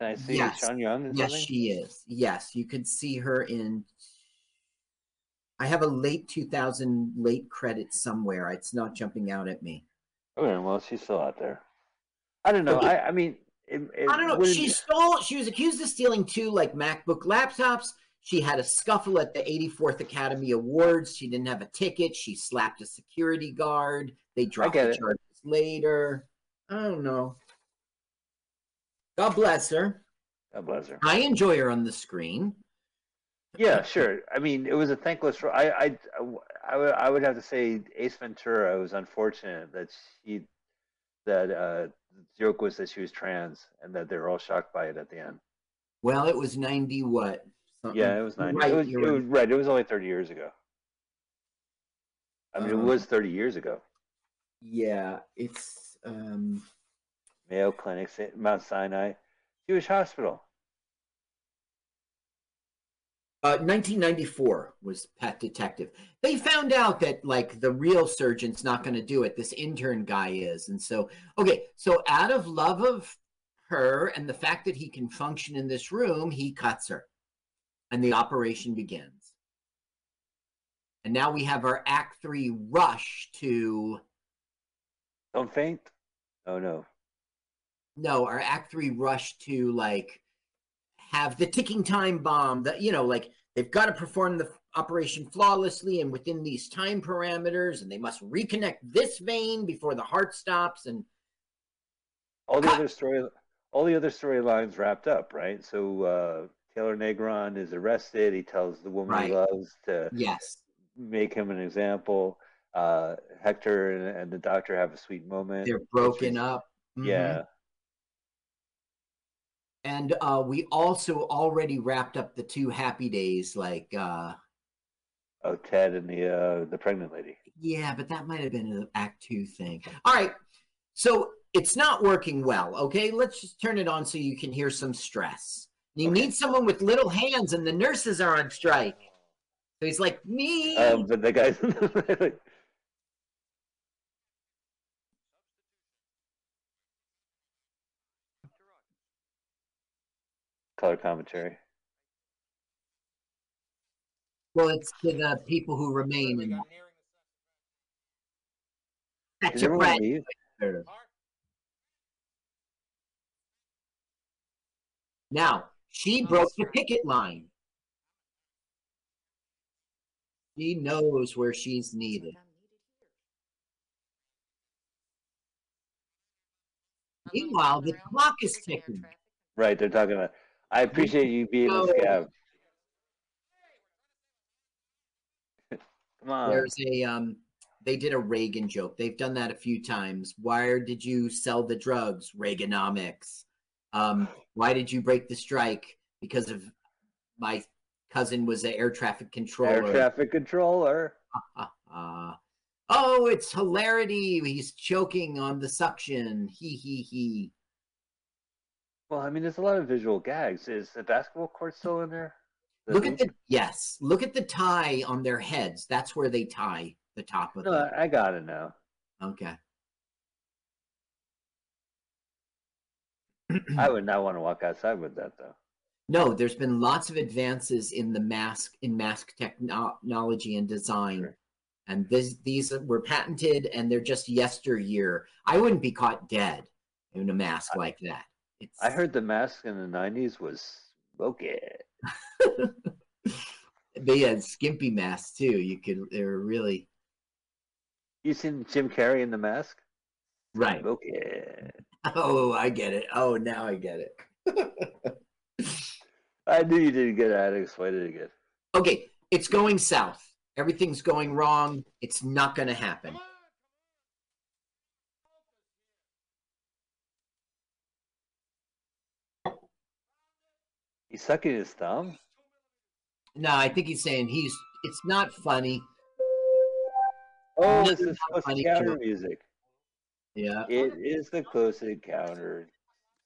Can I see Yes. Sean Young Yes, something? she is. Yes, you can see her in. I have a late 2000 late credit somewhere. It's not jumping out at me. Okay, well, she's still out there. I don't know. Okay. I, I mean, it, it I don't know. She stole. She was accused of stealing two like MacBook laptops. She had a scuffle at the 84th Academy Awards. She didn't have a ticket. She slapped a security guard. They dropped the it. charges later. I don't know. God bless her. God bless her. I enjoy her on the screen. Yeah, sure. I mean, it was a thankless role. I, I, I, would- I would have to say Ace Ventura was unfortunate that she, that uh, the joke was that she was trans and that they were all shocked by it at the end. Well, it was 90 what? Something. Yeah, it was ninety. Right, it was, it was right. It was only thirty years ago. I mean, Um, it was thirty years ago. Yeah, it's um Mayo Clinic, Mount Sinai, Jewish Hospital. Uh 1994 was Pet Detective. They found out that like the real surgeon's not going to do it. This intern guy is. And so okay, so out of love of her and the fact that he can function in this room, he cuts her. And the operation begins. And now we have our act 3 rush to Don't faint. Oh no. no our act three rush to like have the ticking time bomb that you know like they've got to perform the operation flawlessly and within these time parameters and they must reconnect this vein before the heart stops and All the Cut. other story, all the other storylines wrapped up, right? So uh, Taylor Negron is arrested. He tells the woman he loves to yes make him an example. Uh, Hector and, and the doctor have a sweet moment. they're broken up Mhm. Yeah. And uh we also already wrapped up the two happy days like uh Oh, Ted and the uh, the pregnant lady. Yeah, but that might have been an act two thing. All right. So it's not working well. Okay. Let's just turn it on so you can hear some stress. You Okay. need someone with little hands, and the nurses are on strike. So he's like, me. Um, but the guys, color commentary. well, it's to the people who remain. And that's Did a everyone leave? Now, she broke the picket line. She knows where she's needed. Meanwhile, the clock is ticking. Right, they're talking about. I appreciate you being a scab. Come on. There's a um they did a Reagan joke. They've done that a few times. Why did you sell the drugs? Reaganomics. Um, why did you break the strike? Because of my cousin was an air traffic controller. Air controller. traffic controller. Uh, oh, it's hilarity. He's choking on the suction. He he he. Well, I mean, there's a lot of visual gags. Is the basketball court still in there? Look at the yes. Look at the tie on their heads. That's where they tie the top of No, the. I gotta know. Okay. I would not want to walk outside with that though. No, there's been lots of advances in the mask in mask technology and design, Sure. and this, these were patented, and they're just yesteryear. I wouldn't be caught dead in a mask like that. It's, I heard the mask in the '90s was smoky. they had skimpy masks too. You could they were really You seen Jim Carrey in the mask? right. Smoky. Oh, I get it. Oh, now I get it. I knew you didn't get it. I had to explain it again. okay, it's going south. Everything's going wrong. It's not going to happen. He's sucking his thumb. No, I think he's saying he's. It's not funny. Oh, No, this is funny encounter joke. music. Yeah, It is the close encounter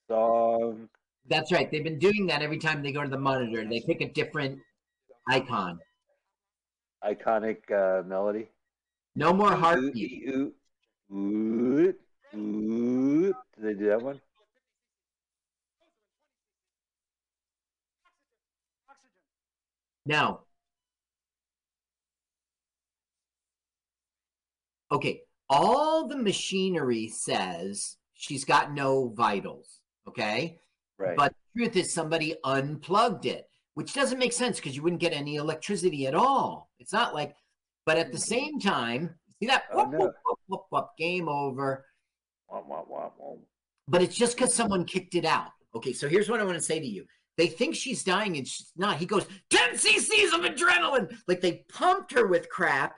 song. that's right. They've been doing that every time they go to the monitor. They pick a different icon. Iconic uh, melody. No more heartbeat. ooh, ooh, ooh. Did they do that one? Now, okay, all the machinery says she's got no vitals. Okay. Right. But the truth is, somebody unplugged it, which doesn't make sense because you wouldn't get any electricity at all. It's not like, but at the same time, see that? Oh, Whoop, no. whoop, whoop, whoop, whoop, game over. But it's just because someone kicked it out. Okay, so here's what I want to say to you. They think she's dying and she's not. He goes, 10 cc's of adrenaline. Like they pumped her with crap,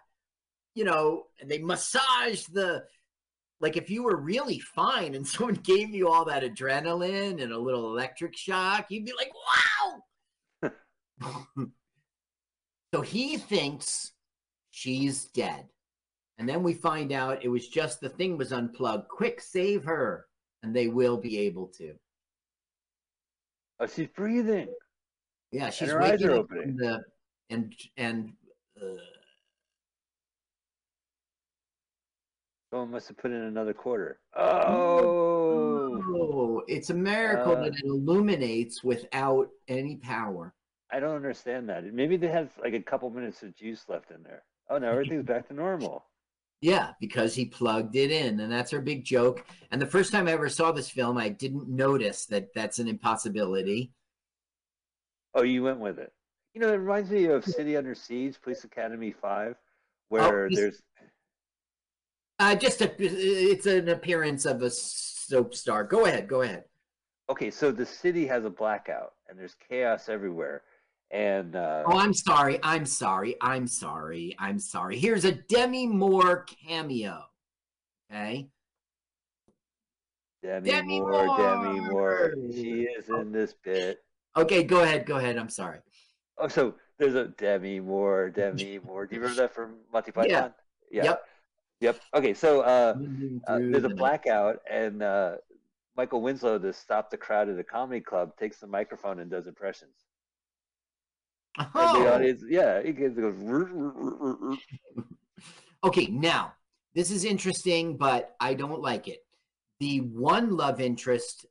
you know, and they massaged the. Like if you were really fine and someone gave you all that adrenaline and a little electric shock, you'd be like, wow. so he thinks she's dead. And then we find out it was just the thing was unplugged. Quick, save her. And they will be able to. Oh, she's breathing. Yeah, she's and her eyes are opening. from the and and uh, Someone must have put in another quarter. Oh, oh, it's a miracle Uh. that it illuminates without any power. I don't understand that. Maybe they have like a couple minutes of juice left in there. Oh, now everything's back to normal. Yeah, because he plugged it in, and that's her big joke. And the first time I ever saw this film, I didn't notice that that's an impossibility. Oh, you went with it. You know, it reminds me of City Under Siege, Police Academy Five, where this- there's Uh, just a, it's an appearance of a soap star. Go ahead, go ahead. okay, so the city has a blackout and there's chaos everywhere, and uh, Oh, I'm sorry. I'm sorry. I'm sorry. I'm sorry. Here's a Demi Moore cameo. Okay. Demi, Demi Moore, Demi Moore! Moore, she is in this bit. Okay, go ahead. Go ahead. I'm sorry. Oh, so there's a Demi Moore, Demi Moore. Do you remember that from Monty Python? Yeah. Yep. Yep. Okay, so uh, uh, there's a blackout, and uh, Michael Winslow, to stop the crowd at a comedy club, takes the microphone and does impressions. And the Oh, audience, yeah, he goes, goes "Rrr, rrr, rrr, rrr, rrr." okay. Now, this is interesting, but I don't like it. The one love interest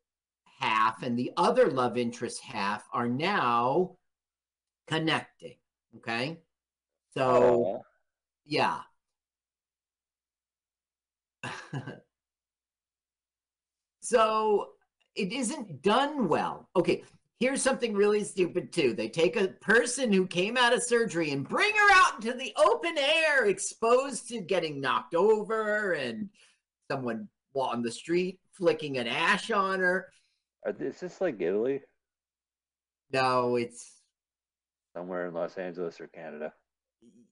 half and the other love interest half are now connecting. Okay. So, yeah. so it isn't done well. Okay, here's something really stupid too. They take a person who came out of surgery and bring her out into the open air, exposed to getting knocked over and someone on the street flicking an ash on her. Is this like Italy, No, it's somewhere in Los Angeles or Canada?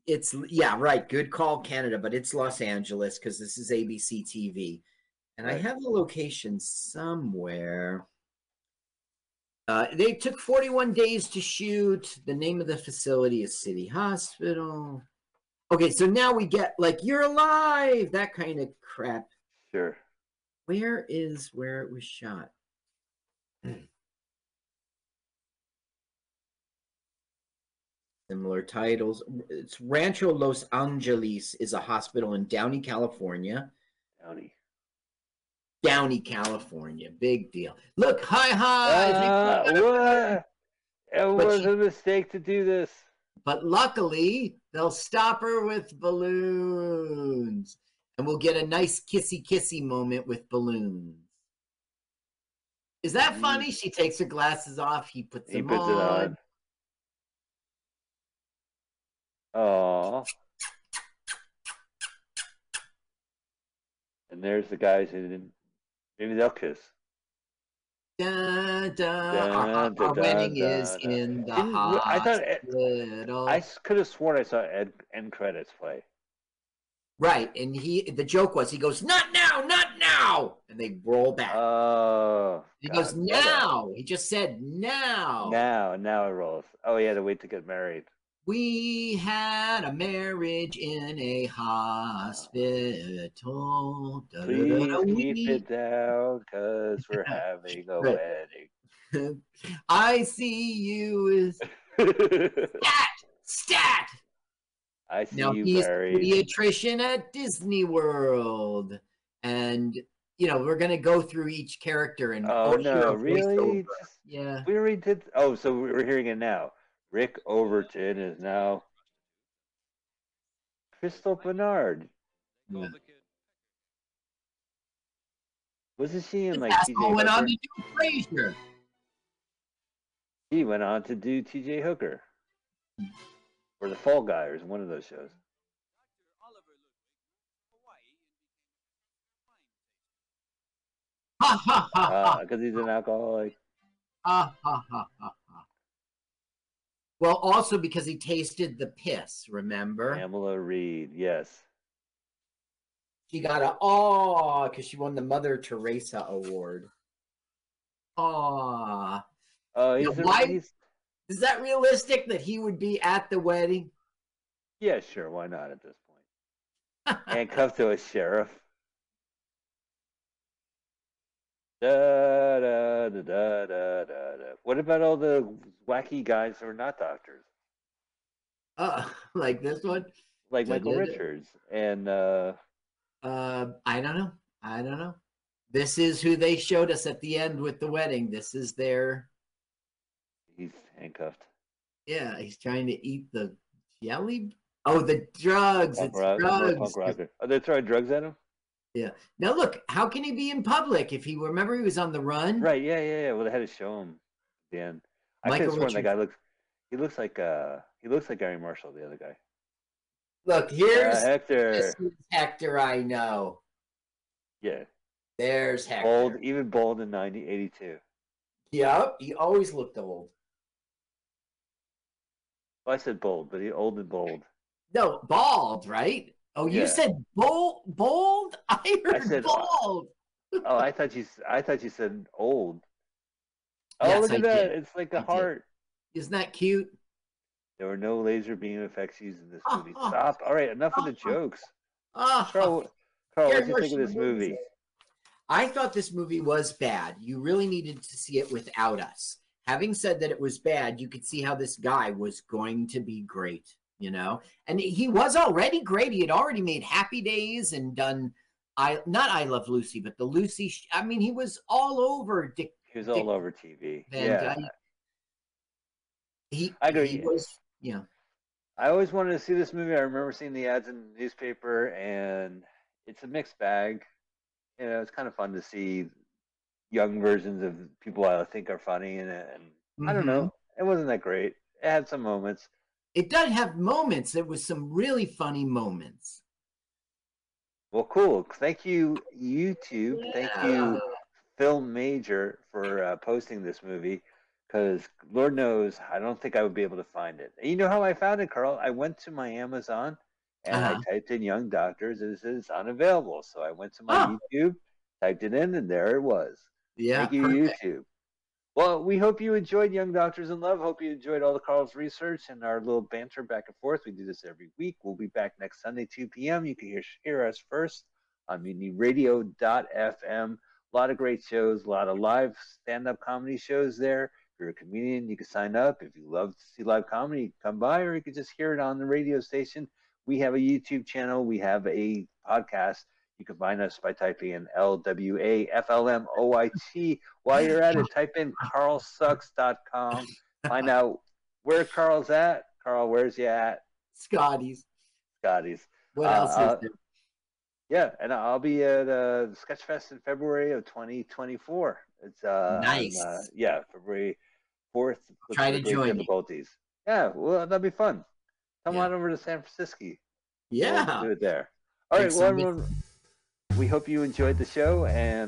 it's yeah, right. Good call, Canada, but it's Los Angeles because this is ABC TV, and I have a location somewhere. Uh, they took 41 days to shoot. The name of the facility is City Hospital. Okay, so now we get like you're alive, that kind of crap. Sure. Where is where it was shot? Similar titles. It's Rancho Los Angeles is a hospital in Downey, California. Downey. Downey, California. Big deal. Look, hi hi. what? It was she- a mistake to do this. But luckily, they'll stop her with balloons. And we'll get a nice kissy kissy moment with balloons. Is that Mhm. funny? She takes her glasses off. He puts He them puts it on. on. Oh. And there's the guys who didn't. Maybe they'll kiss. Da, da, Dun, our, our- wedding is in the Didn't- I thought I could have sworn I saw Ed, end credits play. Right, and he the joke was he goes not now, not now, and they roll back. Oh. he God, goes now. He just said now. Now, now it rolls. Oh, he had to wait to get married. We had a marriage in a hospital. Da, da, da, Please da, keep it down, cause we're having a wedding. I see you as stat stat. I see Now you he's a pediatrician at Disney World, and you know we're gonna go through each character and Oh no, really? Yeah, We already did. Oh, so we're hearing it now. Rick Overton is now Crystal Bernard. yeah. Wasn't she in like That's TJ what went on to do Frasier. He went on to do TJ Hooker. Or the Fall Guy, or one of those shows. Ha ha ha ha uh, Because he's an alcoholic. ha ha ha ha. Well, also because he tasted the piss. Remember, Pamela Reed, yes. she got a oh because she won the Mother Teresa Award. Aw. Oh, Now, why- he's Is that realistic that he would be at the wedding? yeah, sure, why not at this point? Handcuffed to a sheriff. Da, da, da, da, da, da. What about all the wacky guys who are not doctors? uh, like this one? Like Michael. Richards and uh Uh, I don't know. I don't know. This is who they showed us at the end with the wedding. This is their. he's handcuffed. Yeah, he's trying to eat the jelly. Oh, the drugs. Punk It's drugs. punk. Oh, they're throwing drugs at him? Now look, how can he be in public if he remember he was on the run? Right, yeah, yeah, yeah. Well they had to show him end. I could Michael have sworn that guy looks he looks like uh he looks like Garry Marshall, the other guy. Look, Uh, here's Hector. this is Hector. I know. Yeah. There's Hector. Bold, even bold in 90, 82. Yep, he always looked old. Well, I said bold, but he old and bold. No, bald, right? Oh, you Yeah. said bold. Bold. I heard said, uh, bald. Oh, I thought you. I thought you said old. Oh, Yes, look I at that! did. It's like a I did. heart. Isn't that cute? There were no laser beam effects used in this movie. oh. Stop! All right, enough of the jokes. Oh, Carl, Carl, what do you think of this movie? I thought this movie was bad. You really needed to see it without us. Having said that it was bad, you could see how this guy was going to be great, you know? And he was already great. He had already made Happy Days and done I not I Love Lucy, but the Lucy sh- I mean, he was all over Dick He was Dick all over TV. Yeah. He, I agree. he was yeah. I always wanted to see this movie. I remember seeing the ads in the newspaper, and it's a mixed bag. You know, it's kind of fun to see young versions of people I think are funny, and, and I don't know. Mm-hmm. It wasn't that great. It had some moments. It does have moments. There was some really funny moments. Well, cool. Thank you, YouTube. Thank you, Yeah. Film Major, for uh, posting this movie. Because Lord knows, I don't think I would be able to find it. And you know how I found it, Carl? I went to my Amazon and Uh-huh. I typed in Young Doctors, and it says unavailable. So I went to my Oh. YouTube, typed it in, and there it was. Yeah. Thank you, perfect. YouTube. Well, we hope you enjoyed Young Doctors in Love. Hope you enjoyed all the Carl's research and our little banter back and forth. We do this every week. We'll be back next Sunday, 2 p.m. You can hear, hear us first on MutinyRadio.fm. A lot of great shows, a lot of live stand-up comedy shows there. If you're a comedian, you can sign up. If you love to see live comedy, come by, or you can just hear it on the radio station. We have a YouTube channel. We have a podcast. You can find us by typing in L W A F L M O I T. While you're at it, type in carlsucks.com. Find out where Carl's at. Carl, where's you at? Scotty's. Scotty's. What Uh, else uh, is there? Yeah, and I'll be at uh, Sketchfest in February of 2024. It's uh, Nice. on, uh, yeah, February 4th. with Try to join me. difficulties. Yeah, well, that'd be fun. Come Yeah. on over to San Francisco. We'll Yeah. do it there. All right, well, everyone, we hope you enjoyed the show, and